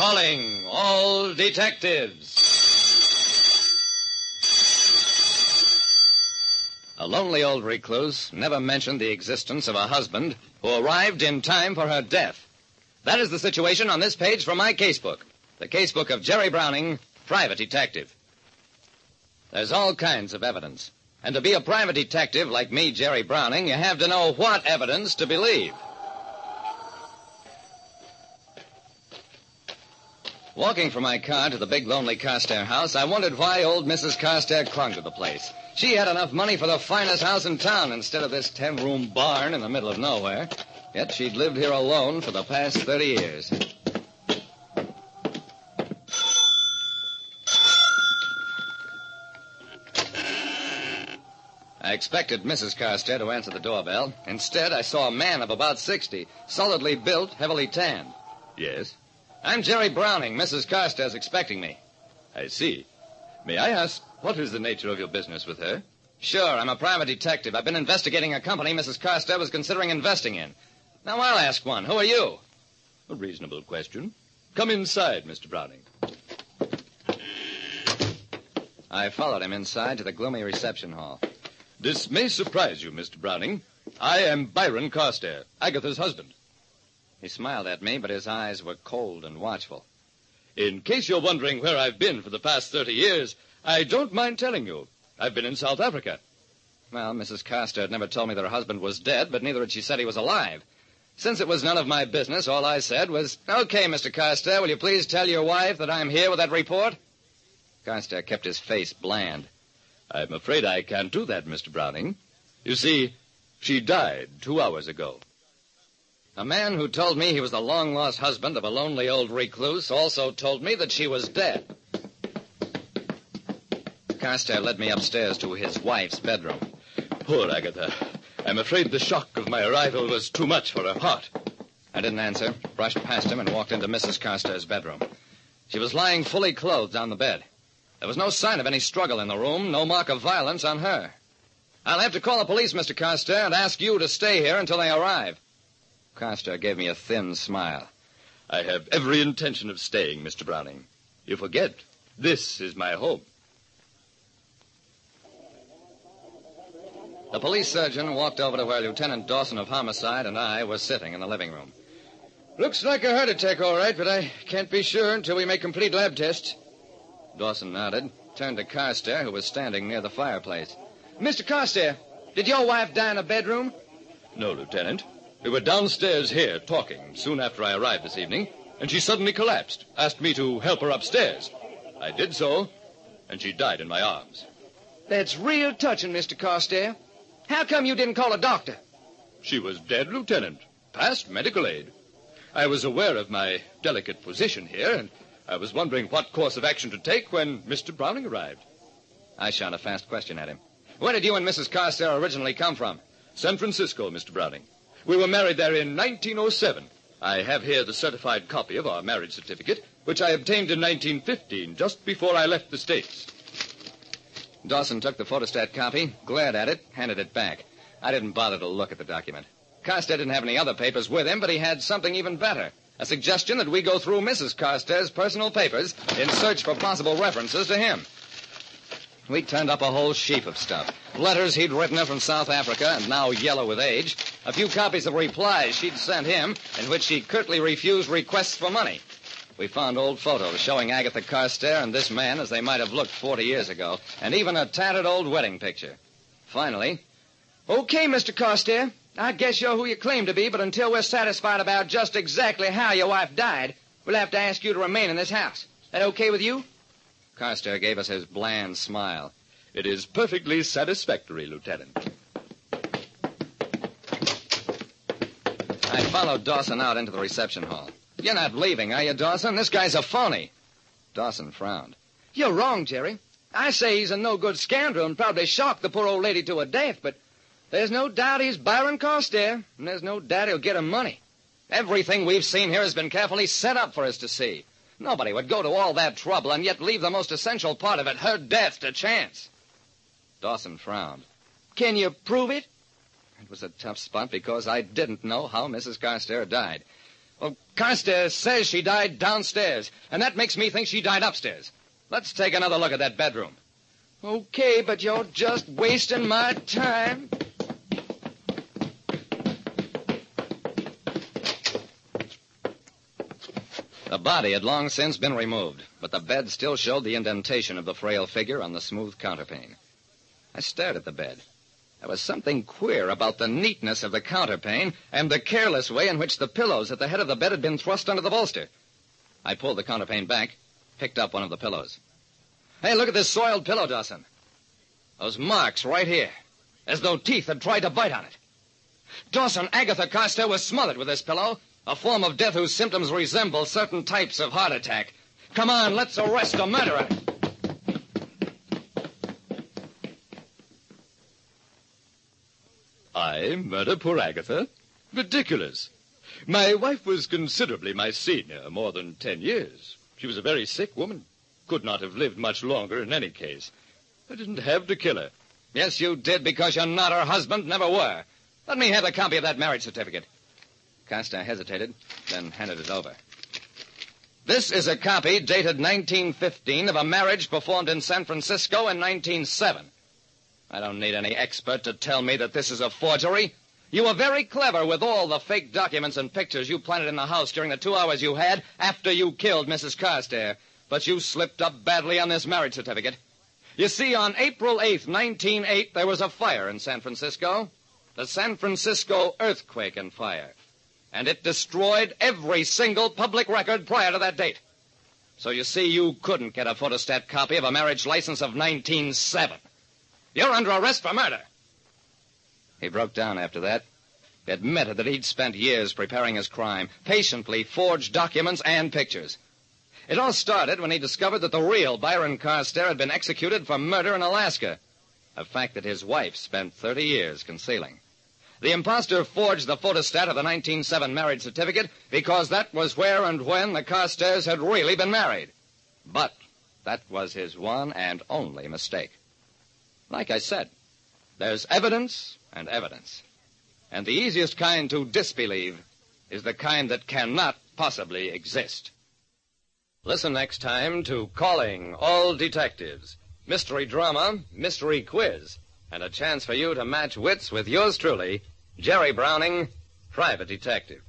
Calling all detectives. A lonely old recluse never mentioned the existence of a husband who arrived in time for her death. That is the situation on this page from my casebook. The casebook of Jerry Browning, private detective. There's all kinds of evidence. And to be a private detective like me, Jerry Browning, you have to know what evidence to believe. Walking from my car to the big lonely Carstairs house, I wondered why old Mrs. Carstairs clung to the place. She had enough money for the finest house in town instead of this ten-room barn in the middle of nowhere. Yet she'd lived here alone for the past 30 years. I expected Mrs. Carstairs to answer the doorbell. Instead, I saw a man of about 60, solidly built, heavily tanned. Yes, I'm Jerry Browning. Mrs. Carstairs expecting me. I see. May I ask what is the nature of your business with her? Sure, I'm a private detective. I've been investigating a company Mrs. Carstairs was considering investing in. Now, I'll ask one. Who are you? A reasonable question. Come inside, Mr. Browning. I followed him inside to the gloomy reception hall. This may surprise you, Mr. Browning. I am Byron Carstairs, Agatha's husband. He smiled at me, but his eyes were cold and watchful. In case you're wondering where I've been for the past 30 years, I don't mind telling you. I've been in South Africa. Well, Mrs. Carstairs had never told me that her husband was dead, but neither had she said he was alive. Since it was none of my business, all I said was, Okay, Mr. Carstairs, will you please tell your wife that I'm here with that report? Carstairs kept his face bland. I'm afraid I can't do that, Mr. Browning. You see, she died two hours ago. A man who told me he was the long lost husband of a lonely old recluse also told me that she was dead. Carstairs led me upstairs to his wife's bedroom. Poor Agatha. I'm afraid the shock of my arrival was too much for her heart. I didn't answer, brushed past him, and walked into Mrs. Carstairs' bedroom. She was lying fully clothed on the bed. There was no sign of any struggle in the room, no mark of violence on her. I'll have to call the police, Mr. Carstairs, and ask you to stay here until they arrive. Carstairs gave me a thin smile. I have every intention of staying, Mr. Browning. You forget, this is my home. The police surgeon walked over to where Lieutenant Dawson of Homicide and I were sitting in the living room. Looks like a heart attack, all right, but I can't be sure until we make complete lab tests. Dawson nodded, turned to Carstairs, who was standing near the fireplace. Mr. Carstairs, did your wife die in a bedroom? No, Lieutenant. We were downstairs here talking soon after I arrived this evening, and she suddenly collapsed, asked me to help her upstairs. I did so, and she died in my arms. That's real touching, Mr. Carstairs. How come you didn't call a doctor? She was dead, Lieutenant. Past medical aid. I was aware of my delicate position here, and I was wondering what course of action to take when Mr. Browning arrived. I shot a fast question at him. Where did you and Mrs. Carstairs originally come from? San Francisco, Mr. Browning. We were married there in 1907. I have here the certified copy of our marriage certificate, which I obtained in 1915, just before I left the States. Dawson took the photostat copy, glared at it, handed it back. I didn't bother to look at the document. Carstairs didn't have any other papers with him, but he had something even better. A suggestion that we go through Mrs. Carstairs' personal papers in search for possible references to him. We turned up a whole sheaf of stuff. Letters he'd written her from South Africa and now yellow with age. A few copies of replies she'd sent him in which she curtly refused requests for money. We found old photos showing Agatha Carstairs and this man as they might have looked 40 years ago, and even a tattered old wedding picture. Finally, Okay, Mr. Carstairs. I guess you're who you claim to be, but until we're satisfied about just exactly how your wife died, we'll have to ask you to remain in this house. Is that okay with you? Carstairs gave us his bland smile. It is perfectly satisfactory, Lieutenant. I followed Dawson out into the reception hall. You're not leaving, are you, Dawson? This guy's a phony. Dawson frowned. You're wrong, Jerry. I say he's a no-good scoundrel and probably shocked the poor old lady to her death, but there's no doubt he's Byron Carstairs, and there's no doubt he'll get her money. Everything we've seen here has been carefully set up for us to see. Nobody would go to all that trouble and yet leave the most essential part of it, her death, to chance. Dawson frowned. Can you prove it? It was a tough spot because I didn't know how Mrs. Carstairs died. Well, Carstairs says she died downstairs, and that makes me think she died upstairs. Let's take another look at that bedroom. Okay, but you're just wasting my time. The body had long since been removed, but the bed still showed the indentation of the frail figure on the smooth counterpane. I stared at the bed. There was something queer about the neatness of the counterpane and the careless way in which the pillows at the head of the bed had been thrust under the bolster. I pulled the counterpane back, picked up one of the pillows. Hey, look at this soiled pillow, Dawson. Those marks right here, as though teeth had tried to bite on it. Dawson, Agatha Carstairs was smothered with this pillow, a form of death whose symptoms resemble certain types of heart attack. Come on, let's arrest the murderer. I murder poor Agatha? Ridiculous. My wife was considerably my senior, more than ten years. She was a very sick woman. Could not have lived much longer in any case. I didn't have to kill her. Yes, you did, because you're not her husband, never were. Let me have a copy of that marriage certificate. Carstairs hesitated, then handed it over. This is a copy dated 1915 of a marriage performed in San Francisco in 1907. I don't need any expert to tell me that this is a forgery. You were very clever with all the fake documents and pictures you planted in the house during the two hours you had after you killed Mrs. Carstairs. But you slipped up badly on this marriage certificate. You see, on April 8th, 1908, there was a fire in San Francisco. The San Francisco earthquake and fire. And it destroyed every single public record prior to that date. So you see, you couldn't get a photostat copy of a marriage license of 1907. You're under arrest for murder. He broke down after that. He admitted that he'd spent years preparing his crime, patiently forged documents and pictures. It all started when he discovered that the real Byron Carstairs had been executed for murder in Alaska, a fact that his wife spent 30 years concealing. The impostor forged the photostat of the 1907 marriage certificate because that was where and when the Carstairs had really been married. But that was his one and only mistake. Like I said, there's evidence and evidence. And the easiest kind to disbelieve is the kind that cannot possibly exist. Listen next time to Calling All Detectives. Mystery drama, mystery quiz, and a chance for you to match wits with yours truly, Jerry Browning, private detective.